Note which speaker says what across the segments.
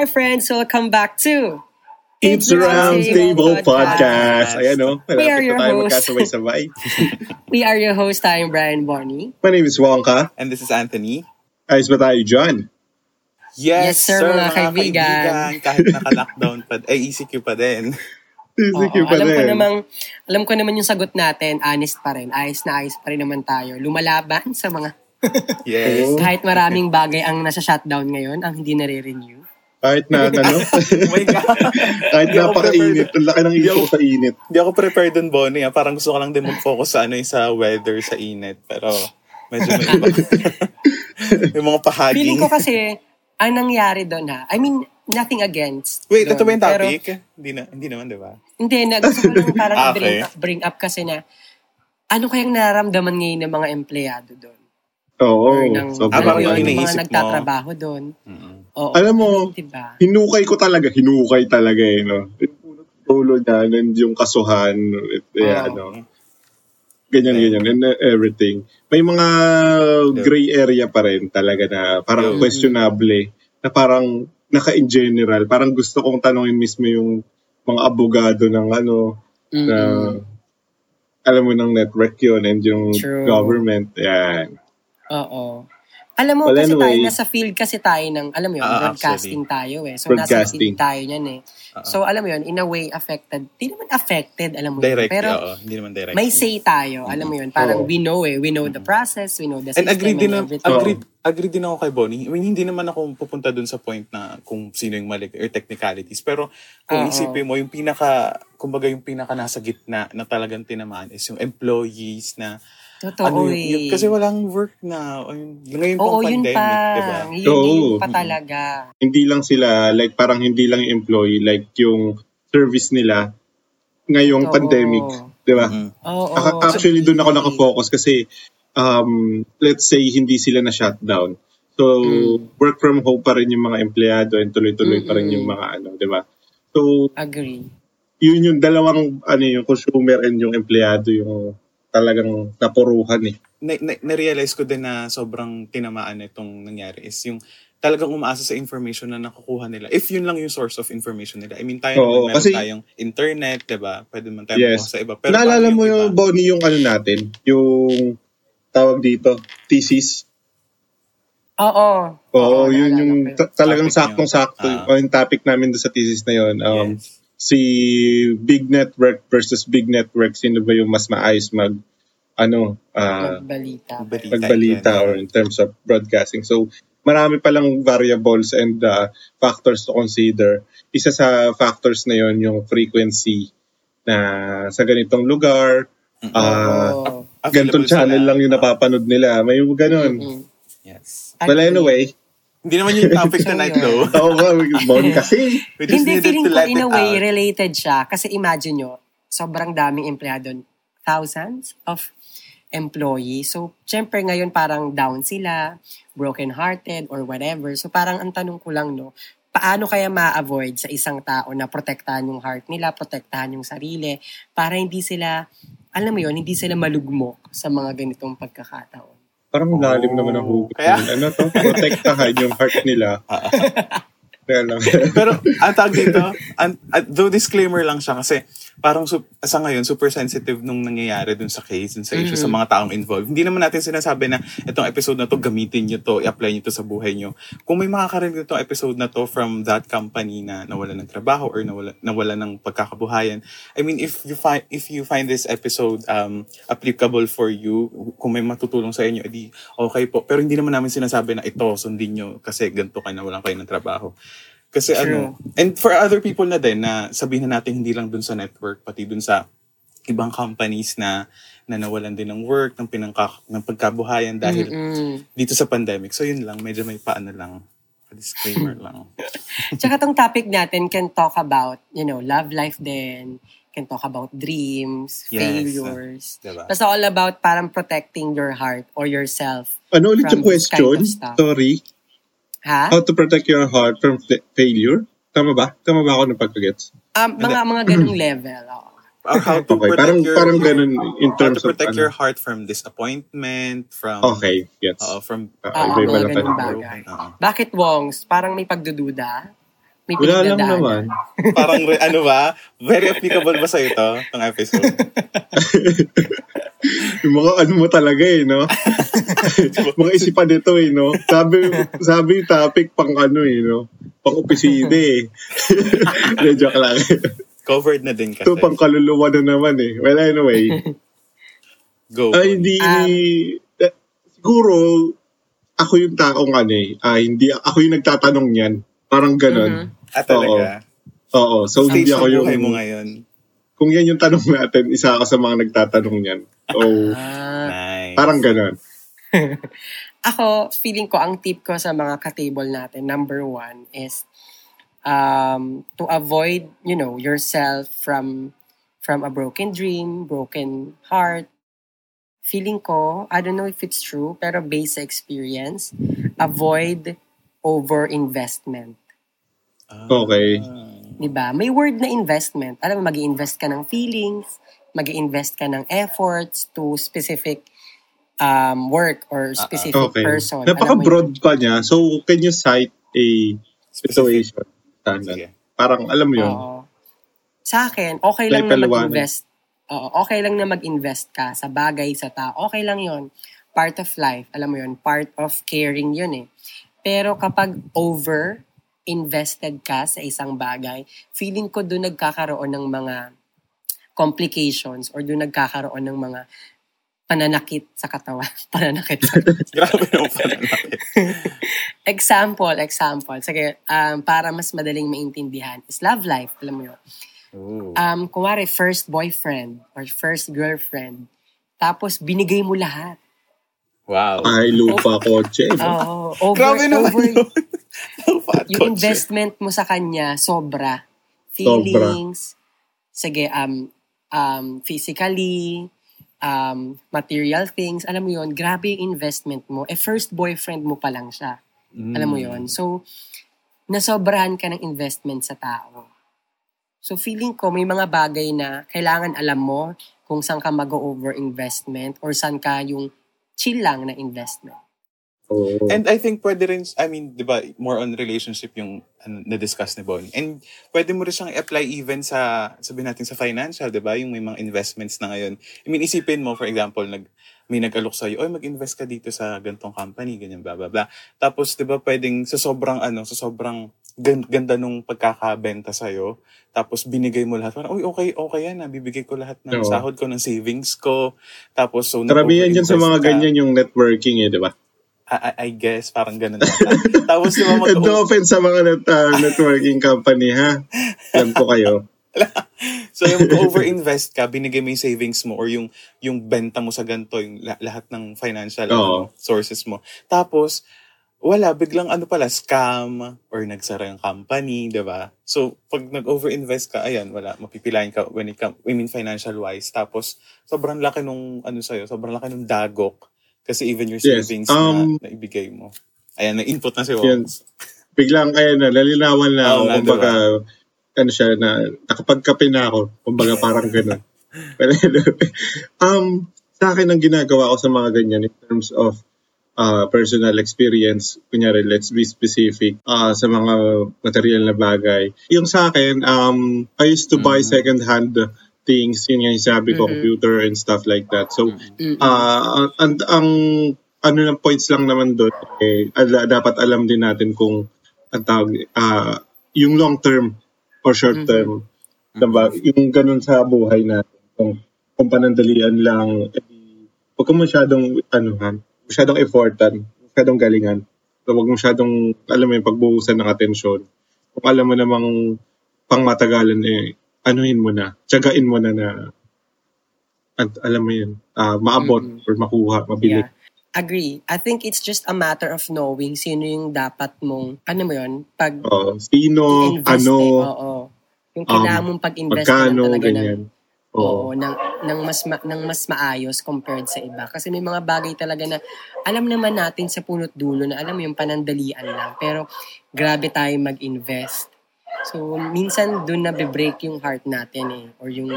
Speaker 1: Hi friends, welcome back to
Speaker 2: It's Round Table Podcast. Ayan o,
Speaker 1: We are
Speaker 2: malapit
Speaker 1: your
Speaker 2: tayo
Speaker 1: hosts.
Speaker 2: magkasabay-sabay.
Speaker 1: We are your host, I'm Brian Bonnie.
Speaker 2: My name is Wonka.
Speaker 3: And this is Anthony.
Speaker 2: Ayos ba tayo dyan?
Speaker 1: Yes, sir, mga kaibigan.
Speaker 3: Kahit naka-lockdown pa, ay ECQ pa din.
Speaker 2: CCQ
Speaker 1: Oo,
Speaker 2: pa
Speaker 1: alam ko
Speaker 2: din.
Speaker 1: namang, alam ko naman yung sagot natin, honest pa rin. Ayos na ayos pa rin naman tayo. Lumalaban sa mga,
Speaker 3: Yes.
Speaker 1: kahit maraming bagay ang nasa shutdown ngayon, ang hindi nare-renew.
Speaker 2: Kahit na, ano,
Speaker 3: oh my God.
Speaker 2: kahit napakainit. Ang laki ng init sa init.
Speaker 3: Hindi ako prepared dun, Bonnie. ah. Parang gusto ko lang din mag-focus sa ano yung sa weather, sa init. Pero medyo may iba. yung mga pahaging.
Speaker 1: Feeling ko kasi, ang nangyari doon ha, I mean, nothing against.
Speaker 3: Wait,
Speaker 1: doon,
Speaker 3: ito ba yung
Speaker 1: pero-
Speaker 3: topic? hindi, na, hindi naman, di ba?
Speaker 1: Hindi, na, gusto ko lang parang
Speaker 3: Ah,
Speaker 1: bring,
Speaker 3: okay.
Speaker 1: bring up kasi na, ano kayang nararamdaman ngayon ng mga empleyado doon?
Speaker 2: Oo.
Speaker 1: Or ng,
Speaker 2: sobrang
Speaker 3: Ah, parang
Speaker 1: ano yung
Speaker 3: iniisip
Speaker 1: mga
Speaker 3: mo.
Speaker 1: nagtatrabaho doon.
Speaker 3: Mm-mm.
Speaker 1: Oo.
Speaker 2: Alam mo,
Speaker 1: diba?
Speaker 2: hinukay ko talaga, hinukay talaga eh, no? Tulo niya, and yung kasuhan, it, eh,
Speaker 1: Oo.
Speaker 2: ano, ganyan, ganyan, and uh, everything. May mga gray area pa rin talaga na parang
Speaker 3: Yeah.
Speaker 2: questionable eh, na parang naka-in general, parang gusto kong tanongin mismo yung mga abogado ng ano, na alam mo ng network yun and yung
Speaker 1: True.
Speaker 2: government, yan.
Speaker 1: Oo. Alam mo,
Speaker 2: Well,
Speaker 1: kasi tayo,
Speaker 2: anyway.
Speaker 1: nasa field kasi tayo ng, alam mo yun,
Speaker 3: Ah,
Speaker 1: broadcasting tayo eh. So, nasa field tayo niyan eh.
Speaker 3: Ah.
Speaker 1: So, alam mo yun, in a way, affected. Di naman affected, alam mo yun.
Speaker 3: Direct,
Speaker 1: Pero,
Speaker 3: oo. Hindi naman direct.
Speaker 1: may say tayo. Alam mo yun, parang
Speaker 2: Oo.
Speaker 1: we know eh. We know the process, we know the
Speaker 3: And
Speaker 1: system
Speaker 3: agree din, na,
Speaker 1: everything.
Speaker 3: agree, agree din ako kay Bonnie. I mean, hindi naman ako pupunta dun sa point na kung sino yung mali or technicalities. Pero kung isipin mo, yung pinaka, kumbaga yung pinaka nasa gitna na talagang tinamaan is yung employees na
Speaker 1: Totoo
Speaker 3: ano
Speaker 1: eh.
Speaker 3: yun, kasi walang work na. Yun- Ngayon
Speaker 1: Oo,
Speaker 3: pang
Speaker 1: yun
Speaker 3: pandemic,
Speaker 1: pa.
Speaker 3: diba?
Speaker 1: Yun,
Speaker 2: Oo.
Speaker 1: yun pa talaga.
Speaker 2: hindi lang sila, like parang hindi lang employee, like yung service nila ngayong
Speaker 1: Oo.
Speaker 2: pandemic. Di ba?
Speaker 3: Mm.
Speaker 1: Oo.
Speaker 2: Ac- Actually, doon ako nakafocus kasi um, let's say hindi sila na shutdown. So,
Speaker 1: Mm.
Speaker 2: work from home pa rin yung mga empleyado and tuloy-tuloy pa rin
Speaker 1: Mm-mm.
Speaker 2: yung mga ano, di ba? So,
Speaker 1: Agree.
Speaker 2: yun yung dalawang ano yung consumer and yung empleyado yung talagang napuruhan eh.
Speaker 3: na, na, na-realize ko din na sobrang tinamaan itong nangyari is yung talagang umaasa sa information na nakukuha nila. If yun lang yung source of information nila. I mean, tayo
Speaker 2: Oo,
Speaker 3: naman, meron
Speaker 2: kasi-
Speaker 3: tayong internet, di ba? Pwede man tayo
Speaker 2: Yes.
Speaker 3: sa iba. Pero
Speaker 2: Naalala mo
Speaker 3: iba?
Speaker 2: yung Bonnie yung ano natin, yung tawag dito, thesis.
Speaker 1: Oo.
Speaker 2: Oo, yun
Speaker 1: naalala
Speaker 2: yung
Speaker 1: yun.
Speaker 2: ta- talagang
Speaker 3: Topic
Speaker 2: saktong-sakto. o yung topic namin doon sa thesis na yun. Um,
Speaker 3: Yes.
Speaker 2: Si big network versus big network, sino ba yung mas maayos mag, ano, ah,
Speaker 1: Magbalita.
Speaker 3: Balita.
Speaker 2: magbalita or in terms of broadcasting. So, marami palang variables and uh, factors to consider. Isa sa factors na yon yung frequency na sa ganitong lugar, ah,
Speaker 1: Oo.
Speaker 2: ganitong channel
Speaker 3: sila.
Speaker 2: lang yung napapanood nila. May ganun.
Speaker 1: Mm.
Speaker 3: Yes.
Speaker 2: Well, anyway,
Speaker 3: Hindi naman yung topic tonight, though.
Speaker 2: oo nga, bon kasi.
Speaker 1: Hindi, feeling ko in a way
Speaker 3: out.
Speaker 1: related siya. Kasi imagine nyo, sobrang daming empleyado. Thousands of employees. So, syempre ngayon parang down sila, broken-hearted or whatever. So, parang ang tanong ko lang, no, paano kaya ma-avoid sa isang tao na protektahan yung heart nila, protektahan yung sarili, para hindi sila, alam mo yon hindi sila malugmok sa mga ganitong pagkakataon.
Speaker 2: Parang lalim naman ang hugot.
Speaker 3: Kaya-.
Speaker 2: Ano to? Protektahan yung heart nila.
Speaker 3: Pero ang tawag dito, an, at, though disclaimer lang siya kasi parang su- sa ngayon super sensitive nung nangyayari dun sa case, dun sa issue, sa mga taong involved. Hindi naman natin sinasabi na itong episode na to gamitin nyo to, i-apply nyo to sa buhay nyo. Kung may makakarinig itong episode na to from that company na nawala ng trabaho or nawala, nawala ng pagkakabuhayan, I mean, if you find if you find this episode um, applicable for you, kung may matutulong sa inyo, edi okay po. Pero hindi naman namin sinasabi na ito, sundin nyo kasi ganito kayo nawalan kayo ng trabaho. Kasi
Speaker 1: True.
Speaker 3: ano, and for other people na din na sabihin na natin hindi lang dun sa network, pati dun sa ibang companies na na nawalan din ng work, ng, pinangka, ng pagkabuhayan dahil
Speaker 1: Mm-mm.
Speaker 3: dito sa pandemic. So yun lang, medyo may paano lang, disclaimer lang.
Speaker 1: Tsaka tong topic natin can talk about, you know, love life din, can talk about dreams,
Speaker 3: Yes.
Speaker 1: failures.
Speaker 3: Diba?
Speaker 1: Basta all about parang protecting your heart or yourself.
Speaker 2: Ano ulit yung
Speaker 1: this kind
Speaker 2: question?
Speaker 1: of.
Speaker 2: Sorry.
Speaker 1: Ha?
Speaker 2: How to protect your heart from fa- failure? Tama ba? Tama ba ako ng pagkagets?
Speaker 1: Um, mga mga ganung level. oo.
Speaker 3: Uh, how to
Speaker 2: Okay,
Speaker 3: protect
Speaker 2: parang-
Speaker 3: your,
Speaker 2: parang ganun in
Speaker 3: how
Speaker 2: terms
Speaker 3: to
Speaker 2: of
Speaker 3: protect
Speaker 2: ano.
Speaker 3: your heart from disappointment, from,
Speaker 2: Okay, gets.
Speaker 3: uh, from,
Speaker 2: Ah,
Speaker 1: Oo,
Speaker 2: iba-iba
Speaker 1: mga
Speaker 2: tayo.
Speaker 1: bagay.
Speaker 3: Oo.
Speaker 1: Bakit Wongs? Parang may pagdududa? May
Speaker 2: Wala lang naman.
Speaker 3: Parang, re- ano ba? Very applicable ba sa'yo ito, itong episode?
Speaker 2: Yung mga ano mo talaga eh, no? mga isipan nito eh, no? Sabi, sabi yung topic pang ano eh, no? Pang opisina eh. Hindi, joke lang.
Speaker 3: Covered na din kasi.
Speaker 2: Ito pang kaluluwa na naman eh. Well, anyway.
Speaker 3: Go.
Speaker 2: Ay, hindi,
Speaker 1: Um,
Speaker 2: eh, siguro, ako yung taong ano eh, ah, hindi, ako yung nagtatanong niyan. Parang ganon.
Speaker 3: Ah, talaga.
Speaker 2: Oo. So,
Speaker 3: Stage
Speaker 2: hindi ako
Speaker 3: ng
Speaker 2: yung,
Speaker 3: buhay mo ngayon.
Speaker 2: kung yan yung tanong natin, isa ako sa mga nagtatanong niyan. So,
Speaker 1: Ah,
Speaker 3: Nice.
Speaker 2: parang ganon.
Speaker 1: ako, feeling ko, ang tip ko sa mga ka-table natin, number one is um, to avoid, you know, yourself from from a broken dream, broken heart. Feeling ko, I don't know if it's true, pero based sa experience, avoid over-investment.
Speaker 3: Ah.
Speaker 2: Okay.
Speaker 1: 'di ba? May word na investment. Alam mo, mag-invest ka ng feelings, mag-invest ka ng efforts to specific um, work or specific
Speaker 2: Ah, Okay.
Speaker 1: person.
Speaker 2: Napaka-broad pa niya. So, can you cite a situation?
Speaker 3: Sige.
Speaker 2: Parang, alam mo
Speaker 1: yun? Oo. Sa akin, okay lang
Speaker 2: Like
Speaker 1: na mag-invest. Oo, okay lang na mag-invest ka sa bagay, sa tao. Okay lang yon Part of life. Alam mo yun, part of caring yun eh. Pero kapag over invested ka sa isang bagay, feeling ko doon nagkakaroon ng mga complications or doon nagkakaroon ng mga pananakit sa katawan. pananakit sa
Speaker 3: Grabe natin.
Speaker 1: Example, example. Sige, um, para mas madaling maintindihan is love life. Alam mo yun.
Speaker 3: Ooh.
Speaker 1: Um, kumari, first boyfriend or first girlfriend. Tapos, binigay mo lahat.
Speaker 3: Wow.
Speaker 2: Ay, lupa, kotse.
Speaker 1: Oo. over,
Speaker 3: Grabe naman
Speaker 1: over,
Speaker 3: yun.
Speaker 1: Yung
Speaker 3: kotse.
Speaker 1: investment mo sa kanya, sobra. Feelings, sige, um, um, physically, um, material things, alam mo yon grabe yung investment mo. Eh, first boyfriend mo pa lang siya.
Speaker 3: Mm.
Speaker 1: Alam mo yon So, nasobrahan ka ng investment sa tao. So, feeling ko may mga bagay na kailangan alam mo kung saan ka mag-over investment or saan ka yung chill lang na investment.
Speaker 2: Oo.
Speaker 3: And I think pwede rin, I mean, di ba, more on relationship yung ano, na-discuss ni Bonnie. And pwede mo rin siyang i-apply even sa, sabihin natin sa financial, di ba? Yung may mga investments na ngayon. I mean, isipin mo, for example, nag, may nag-alok sa'yo, oy, mag-invest ka dito sa gantong company, ganyan, blah, blah, blah. Tapos, di ba, pwedeng sa sobrang, ano, sa sobrang ganda nung pagkakabenta sa'yo, tapos binigay mo lahat. Parang, uy, okay, okay yan, nabibigay ko lahat ng
Speaker 2: Oo.
Speaker 3: sahod ko, ng savings ko. Tapos, so,
Speaker 2: Karamihan dyan sa mga
Speaker 3: ka.
Speaker 2: ganyan yung networking eh, di ba?
Speaker 3: I, I- I guess, parang ganun ata. Tapos, di ba, mag-
Speaker 2: And no offense sa mga net, ah, networking company, ha? Alam ko kayo.
Speaker 3: so, yung over-invest ka, binigay mo yung savings mo or yung, yung benta mo sa ganito, yung la- lahat ng financial
Speaker 2: Oo.
Speaker 3: ano, sources mo. Tapos, wala, biglang ano pala, scam or nagsara yung company, di ba? So, pag nag-over-invest ka, ayan, wala, mapipilayan ka when it come, I mean financial-wise. Tapos, sobrang laki nung, ano sa'yo, sobrang laki nung dagok. Kasi even your
Speaker 2: Yes,
Speaker 3: savings
Speaker 2: um,
Speaker 3: na, na ibigay mo. Ayan, na-input na si. Woms.
Speaker 2: Biglang, ayan na, lalinawan na ako.
Speaker 3: Oo nga,
Speaker 2: kumbaga, ano siya, na nakapagkape na ako. Kumbaga, parang gano'n. Um, sa akin, ang ginagawa ko sa mga ganyan in terms of uh, personal experience, kunyari, let's be specific, uh, sa mga material na bagay. Yung sa akin, um, I used to buy
Speaker 3: Mhm.
Speaker 2: second-hand things, yun yung sabi ko,
Speaker 1: Mhm.
Speaker 2: computer and stuff like that. So,
Speaker 1: Mm-mm.
Speaker 2: Ah, ang, ano ng points lang naman doon, eh, ala- dapat alam din natin kung ang tawag, ah, yung long term or short term. Diba? Yung ganun sa buhay natin. Kung, kung panandalian lang, eh, huwag ka masyadong, ano, masyadong effortan, masyadong galingan. So, huwag masyadong, alam mo yung pagbuhusan ng atensyon. Kung alam mo namang pang matagalan, eh, anuhin mo na, tsagain mo na na, at alam mo yun, ah, maabot
Speaker 1: Mm-mm.
Speaker 2: or makuha, mabili.
Speaker 1: Yeah. Agree. I think it's just a matter of knowing sino yung dapat mong, ano mo yun, pag
Speaker 2: Oh, sino,
Speaker 1: i-invest
Speaker 2: ano,
Speaker 1: eh. Oo. Yung kailangan mong pag-invest ka
Speaker 2: magkano,
Speaker 1: talaga ng,
Speaker 2: ganyan. Oo.
Speaker 1: oo, ng, ng, mas ma, ng mas maayos compared sa iba. Kasi may mga bagay talaga na alam naman natin sa punot dulo na alam mo yung panandalian lang. Pero grabe tayo mag-invest. So, minsan doon na break yung heart natin eh. Or yung,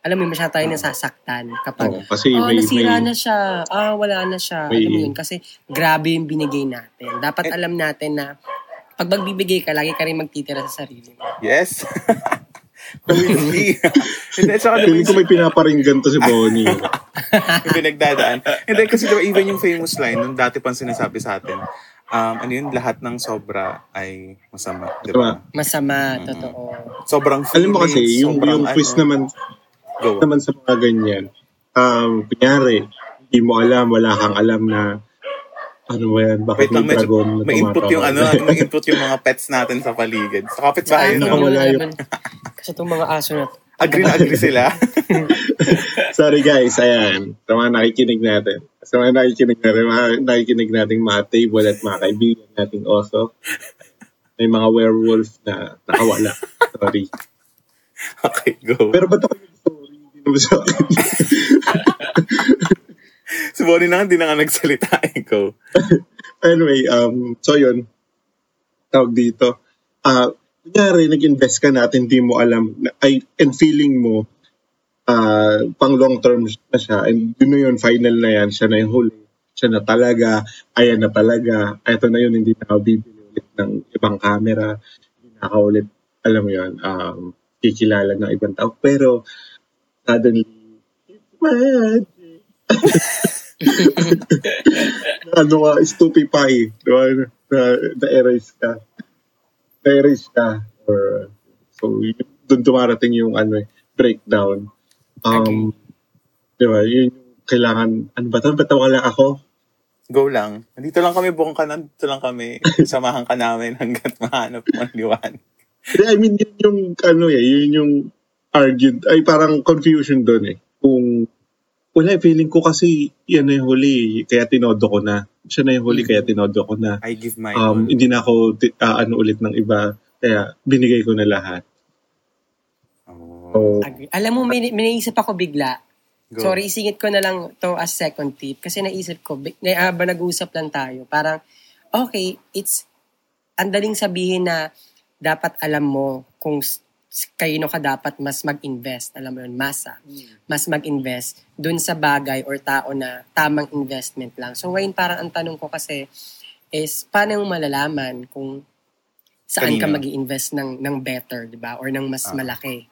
Speaker 1: alam mo, masyado tayo nasasaktan kapag
Speaker 2: Oo, kasi
Speaker 1: ah,
Speaker 2: may,
Speaker 1: nasira
Speaker 2: may,
Speaker 1: na siya. Ah, wala na siya.
Speaker 2: May-
Speaker 1: Alam mo yun, kasi grabe yung binigay natin. Dapat alam natin na pag magbibigay ka, lagi ka rin magtitira sa sarili mo.
Speaker 3: Yes. Whiskey. Hindi, tsaka diba
Speaker 2: ko may pinaparinggan to si Bonnie.
Speaker 3: yung pinagdadaan. Hindi, kasi diba even yung famous line, nung dati pang sinasabi sa atin, um, ano yun, lahat ng sobra ay masama. Diba?
Speaker 1: Masama,
Speaker 3: Mm.
Speaker 1: totoo.
Speaker 3: Sobrang
Speaker 2: Alam mo kasi,
Speaker 3: feelings,
Speaker 2: yung,
Speaker 3: sobrang
Speaker 2: yung quiz
Speaker 3: ano.
Speaker 2: naman,
Speaker 3: Go.
Speaker 2: naman sa mga ganyan, um, kunyari, hindi mo alam, wala kang alam na ano ba yan, bakit
Speaker 3: Wait lang,
Speaker 2: may
Speaker 3: medyo
Speaker 2: dragon na
Speaker 3: may input yung ano, may input yung mga pets natin sa paligid. Sa kapitbahay, no?
Speaker 2: Nakawala
Speaker 1: naman. Kasi itong mga aso na.
Speaker 3: Agree na agree sila.
Speaker 2: Sorry guys, ayan. Sa mga nakikinig natin. Sa mga nakikinig natin, mga nakikinig nating mga table at mga kaibigan nating oso. May mga werewolf na nakawala. Sorry.
Speaker 3: okay, go.
Speaker 2: Pero ba't ako yung story? Hindi naman sa akin.
Speaker 3: Si Bonnie na hindi na nga nagsalita. Go.
Speaker 2: anyway, um, so yun. Tawag dito. Ah, kunyari, nag-invest ka natin, hindi mo alam, ay, and feeling mo, ah, pang long term na siya, and yun na yun, final na yan, siya na yung huli, siya na talaga, ayan na talaga, eto na yun, hindi na ako bibili ulit ng ibang camera, hindi na ako ulit, alam mo yun, um, kikilala ng ibang tao, pero, suddenly, it's magic. ano ka, stupefy, di ba? Na, na-erase ka. Na-erase ka. Or, so, yun, doon dumarating yung ano, eh, breakdown. Um, di ba, yun yung kailangan, ano ba ito? Ba't wala ako?
Speaker 3: Go lang. Nandito lang kami, buong ka nandito lang kami. Samahan ka namin hanggat mahanap mo ang liwan.
Speaker 2: I mean, yun yung, ano eh, yun yung argued, ay parang confusion doon eh. Kung, wala, eh, feeling ko kasi, yan na yung huli, kaya tinodo ko na. Siya na yung huli, kaya tinodo ko na.
Speaker 3: I give my
Speaker 2: um, hindi na ako ah, ano ulit ng iba. Kaya binigay ko na lahat.
Speaker 3: Oh,
Speaker 2: So,
Speaker 1: Agree. Alam mo, may, may naisip ako bigla.
Speaker 3: go.
Speaker 1: Sorry, isingit ko na lang to as second tip. Kasi naisip ko, na, habang nag-uusap lang tayo, parang, okay, it's, ang daling sabihin na dapat alam mo kung kayno ka dapat mas mag-invest. Alam mo yun, masa. Mas mag-invest dun sa bagay or tao na tamang investment lang. So ngayon parang ang tanong ko kasi is, paano mo malalaman kung saan ka
Speaker 3: Kanino?
Speaker 1: mag invest ng, ng better, di ba? Or ng mas
Speaker 3: Ah.
Speaker 1: malaki.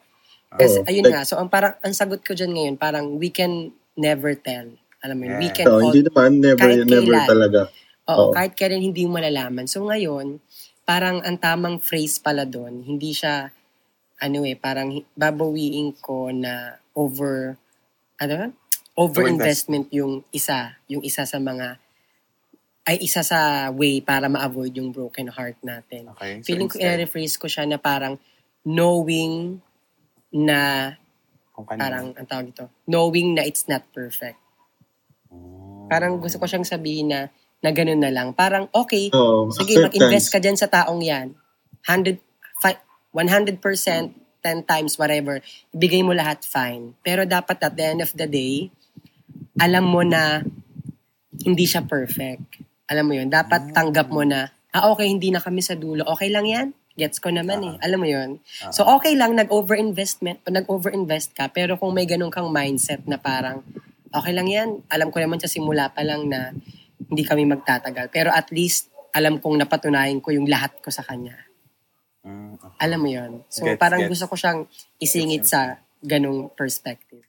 Speaker 1: Kasi,
Speaker 2: Oo.
Speaker 1: ayun
Speaker 2: Like-
Speaker 1: nga, so ang parang, ang sagot ko dyan ngayon, parang we can never tell. Alam mo yun, we
Speaker 3: Yeah.
Speaker 1: can
Speaker 2: so,
Speaker 1: all,
Speaker 2: hindi naman, never,
Speaker 1: kahit
Speaker 2: never
Speaker 1: kailan.
Speaker 2: talaga.
Speaker 1: oo,
Speaker 2: oo.
Speaker 1: kahit kailan hindi mo malalaman. So ngayon, parang ang tamang phrase pala doon, hindi siya, ano eh, parang hi- babawiin ko na over, ano ba? Over investment yung isa, yung isa sa mga, ay isa sa way para ma-avoid yung broken heart natin.
Speaker 3: Okay. so
Speaker 1: Feeling ko,
Speaker 3: instead,
Speaker 1: i-rephrase ko siya na parang knowing na
Speaker 3: kung
Speaker 1: parang, ang tawag dito, knowing na it's not perfect.
Speaker 3: Oh.
Speaker 1: Parang gusto ko siyang sabihin na, na ganun na lang. Parang, okay,
Speaker 2: Oo,
Speaker 1: sige, mag-invest ka dyan sa taong yan. 100, fi- 100%, 10 times, whatever. Ibigay mo lahat, fine. Pero dapat at the end of the day, alam mo na hindi siya perfect. Alam mo yun, dapat tanggap mo na, ah, okay, hindi na kami sa dulo. Okay lang yan? Gets ko naman eh. Alam mo yun? So, okay lang, nag-over-investment, nag-over-invest ka, pero kung may ganun kang mindset na parang, okay lang yan, alam ko naman sa simula pa lang na hindi kami magtatagal. Pero at least, alam kong napatunayan ko yung lahat ko sa kanya.
Speaker 3: Mm, okay.
Speaker 1: Alam mo yun? So,
Speaker 3: Gets,
Speaker 1: parang
Speaker 3: gets.
Speaker 1: gusto ko siyang isingit
Speaker 3: Gets
Speaker 1: sa ganung perspective.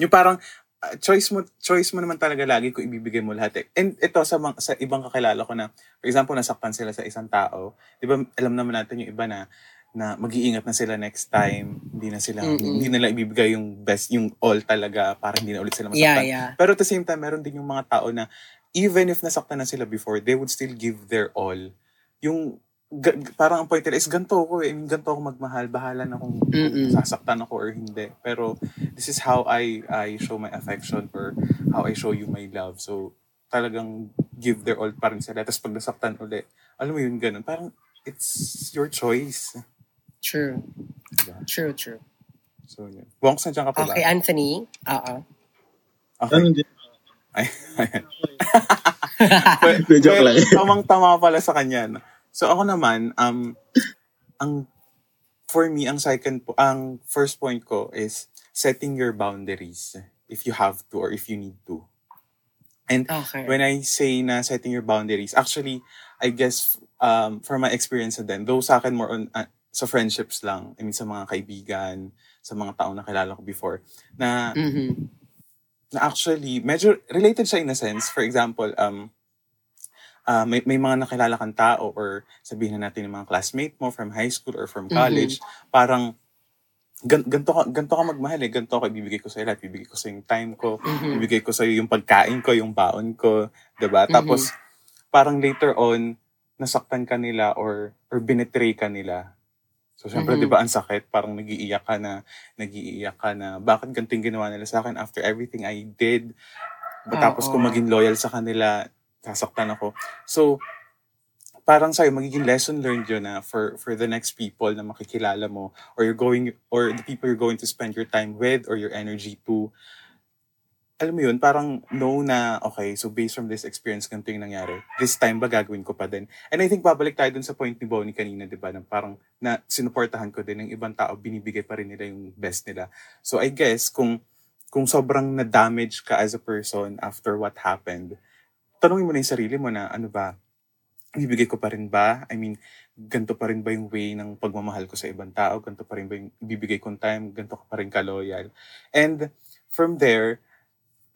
Speaker 3: Yung parang, ah, choice mo choice mo naman talaga lagi kung ibibigay mo lahat eh. And ito sa mga, sa ibang kakilala ko na for example nasaktan sila sa isang tao, 'di ba alam naman natin yung iba na na mag-iingat na sila next time, hindi na sila
Speaker 1: Mm-mm.
Speaker 3: hindi nila ibibigay yung best, yung all talaga para hindi na ulit sila
Speaker 1: Yeah,
Speaker 3: masaktan.
Speaker 1: yeah.
Speaker 3: Pero at the same time, meron din yung mga tao na even if nasaktan na sila before, they would still give their all. Yung ga- parang ang point nila is ganito ako eh. I mean, ganito ako magmahal. Bahala na kung
Speaker 1: Mm-mm.
Speaker 3: sasaktan ako or hindi. Pero this is how I I show my affection or how I show you my love. So talagang give their all pa rin sila. Tapos pag nasaktan ulit, alam mo yun, ganun. Parang it's your choice.
Speaker 1: True.
Speaker 3: Diba?
Speaker 1: True, true.
Speaker 3: So yun. Wonks, nandiyan ka pa ba?
Speaker 1: Okay, Anthony. Oo.
Speaker 3: Okay.
Speaker 2: Ano din?
Speaker 3: Ay, ayan.
Speaker 2: Joke lang.
Speaker 3: tamang-tama pala sa kanya. no? So ako naman, um, ang for me, ang second po, ang first point ko is setting your boundaries if you have to or if you need to. And
Speaker 1: Okay.
Speaker 3: when I say na setting your boundaries, actually, I guess um, from my experience din, though sa akin more on uh, sa friendships lang, I mean sa mga kaibigan, sa mga taong nakilala ko before, na,
Speaker 1: Mhm.
Speaker 3: na actually, medyo related siya in a sense. For example, um, ah, may, may mga nakilala kang tao or sabihin na natin yung mga classmate mo from high school or from college, parang gan, ganto ka ganto ka magmahal eh. Ganto ko ibibigay ko sa lahat. Ibibigay ko sa yung time ko.
Speaker 1: Mhm.
Speaker 3: ibigay ko sa yung pagkain ko yung baon ko 'di ba tapos parang later on nasaktan ka nila or or binetray ka nila. So syempre
Speaker 1: Mhm.
Speaker 3: 'di ba ang sakit. Parang nagiiyak ka na nagiiyak ka na bakit ganito yung ginawa nila sa akin after everything I did? Ba- tapos kung
Speaker 1: Oo.
Speaker 3: maging loyal sa kanila sasaktan ako so parang sa'yo, magiging lesson learned yun na for, for the next people na makikilala mo or you're going, or the people you're going to spend your time with or your energy to, alam mo yun, parang know na, okay, so based from this experience, ganito yung nangyari. This time ba gagawin ko pa din? And I think babalik tayo dun sa point ni Bonnie kanina, di ba, na parang na sinuportahan ko din ng ibang tao, binibigay pa rin nila yung best nila. So I guess, kung kung sobrang na-damage ka as a person after what happened, tanungin mo na yung sarili mo na, ano ba, bibigay ko pa rin ba? I mean, ganito pa rin ba yung way ng pagmamahal ko sa ibang tao? Ganito pa rin ba yung bibigay kong time? Ganito ka pa rin ka-loyal? And from there,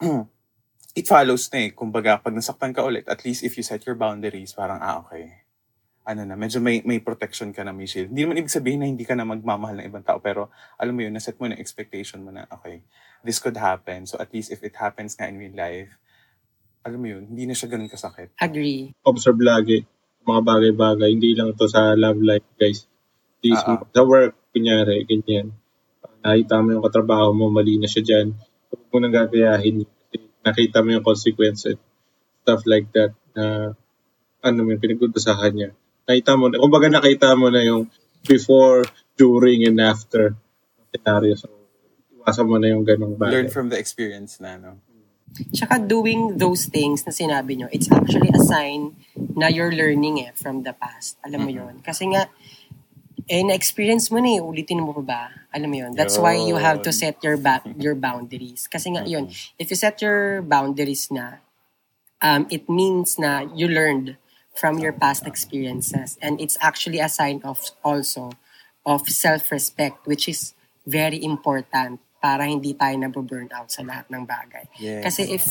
Speaker 3: it follows na eh. Kumbaga, pag nasaktan ka ulit, at least if you set your boundaries, parang, ah, okay. Ano na, medyo may, may protection ka na, may. Hindi naman ibig sabihin na hindi ka na magmamahal ng ibang tao, pero alam mo yun, naset mo na expectation mo na, okay, this could happen. So at least if it happens nga in real life, alam mo yun, hindi na siya ganun kasakit.
Speaker 1: Agree.
Speaker 2: observe lagi mga bagay-bagay. Hindi lang to sa love life, guys. Di
Speaker 3: Ah, ah.
Speaker 2: sa work, kunyari, ganyan. Nakita mo yung katrabaho mo, mali na siya dyan. Huwag mo nang gagayahin. Nakita mo yung consequences. Stuff like that. Na, ano mo yung pinag-usahan niya. Nakita mo, na- kumbaga nakita mo na yung before, during, and after scenario. So, iwasan mo na yung ganong bagay.
Speaker 3: Learn from the experience na, no?
Speaker 1: Tsaka doing those things na sinabi nyo, it's actually a sign na you're learning eh from the past. Alam mo yon Kasi nga, eh, na-experience mo na eh, ulitin mo pa ba? Alam mo yon That's why you have to
Speaker 3: Yun.
Speaker 1: set your ba- your boundaries. Kasi nga, yun, if you set your boundaries na, um, it means na you learned from your past experiences. And it's actually a sign of also of self-respect, which is very important para hindi tayo nabuburn out sa lahat ng bagay.
Speaker 3: Yes.
Speaker 1: Kasi if